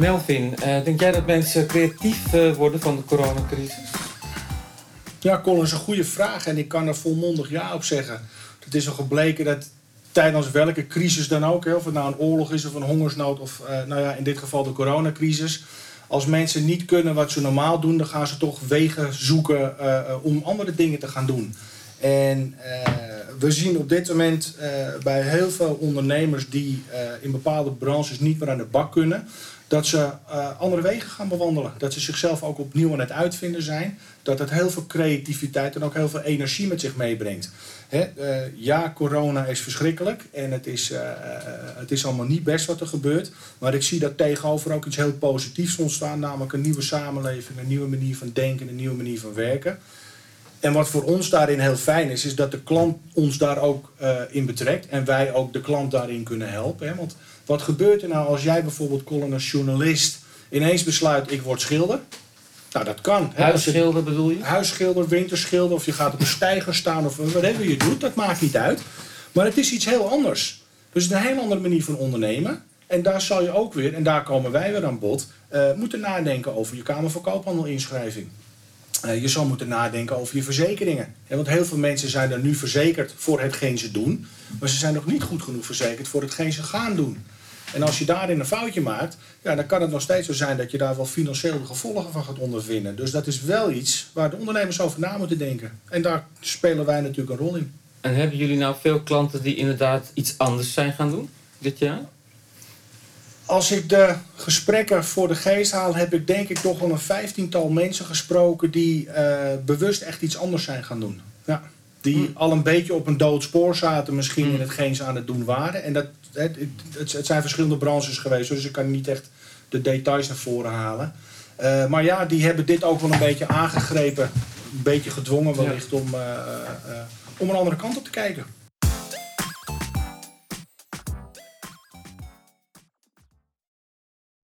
Melvin, eh, denk jij dat mensen creatief eh, worden van de coronacrisis? Ja, Colin, is een goede vraag en ik kan er volmondig ja op zeggen. Het is al gebleken dat tijdens welke crisis dan ook, of het nou een oorlog is of een hongersnood of uh, nou ja, in dit geval de coronacrisis. Als mensen niet kunnen wat ze normaal doen, dan gaan ze toch wegen zoeken om andere dingen te gaan doen. En we zien op dit moment bij heel veel ondernemers die in bepaalde branches niet meer aan de bak kunnen, dat ze uh, andere wegen gaan bewandelen. Dat ze zichzelf ook opnieuw aan het uitvinden zijn. Dat het heel veel creativiteit en ook heel veel energie met zich meebrengt. Hè? Ja, corona is verschrikkelijk en het is, het is allemaal niet best wat er gebeurt. Maar ik zie dat tegenover ook iets heel positiefs ontstaan. Namelijk een nieuwe samenleving, een nieuwe manier van denken, een nieuwe manier van werken. En wat voor ons daarin heel fijn is, is dat de klant ons daar ook in betrekt. En wij ook de klant daarin kunnen helpen. Hè? Want wat gebeurt er nou als jij bijvoorbeeld, Colin, als journalist ineens besluit: ik word schilder? Nou, dat kan. Huisschilder bedoel je? Huisschilder, winterschilder, of je gaat op een steiger staan of whatever je doet, dat maakt niet uit. Maar het is iets heel anders. Dus het is een heel andere manier van ondernemen. En daar zal je ook weer, en daar komen wij weer aan bod, uh, moeten nadenken over je Kamer van Koophandel inschrijving. Uh, je zal moeten nadenken over je verzekeringen. Want heel veel mensen zijn er nu verzekerd voor hetgeen ze doen. Maar ze zijn nog niet goed genoeg verzekerd voor hetgeen ze gaan doen. En als je daarin een foutje maakt, ja, dan kan het nog steeds zo zijn dat je daar wel financieel de gevolgen van gaat ondervinden. Dus dat is wel iets waar de ondernemers over na moeten denken. En daar spelen wij natuurlijk een rol in. En hebben jullie nou veel klanten die inderdaad iets anders zijn gaan doen dit jaar? Als ik de gesprekken voor de geest haal, heb ik denk ik toch wel een vijftiental mensen gesproken die uh, bewust echt iets anders zijn gaan doen. Ja. Die hm. al een beetje op een dood spoor zaten, misschien hm. in hetgeen ze aan het doen waren. En dat, het, het, het, zijn verschillende branches geweest, dus ik kan niet echt de details naar voren halen. Uh, maar ja, die hebben dit ook wel een beetje aangegrepen, een beetje gedwongen wellicht ja. om, uh, om een andere kant op te kijken.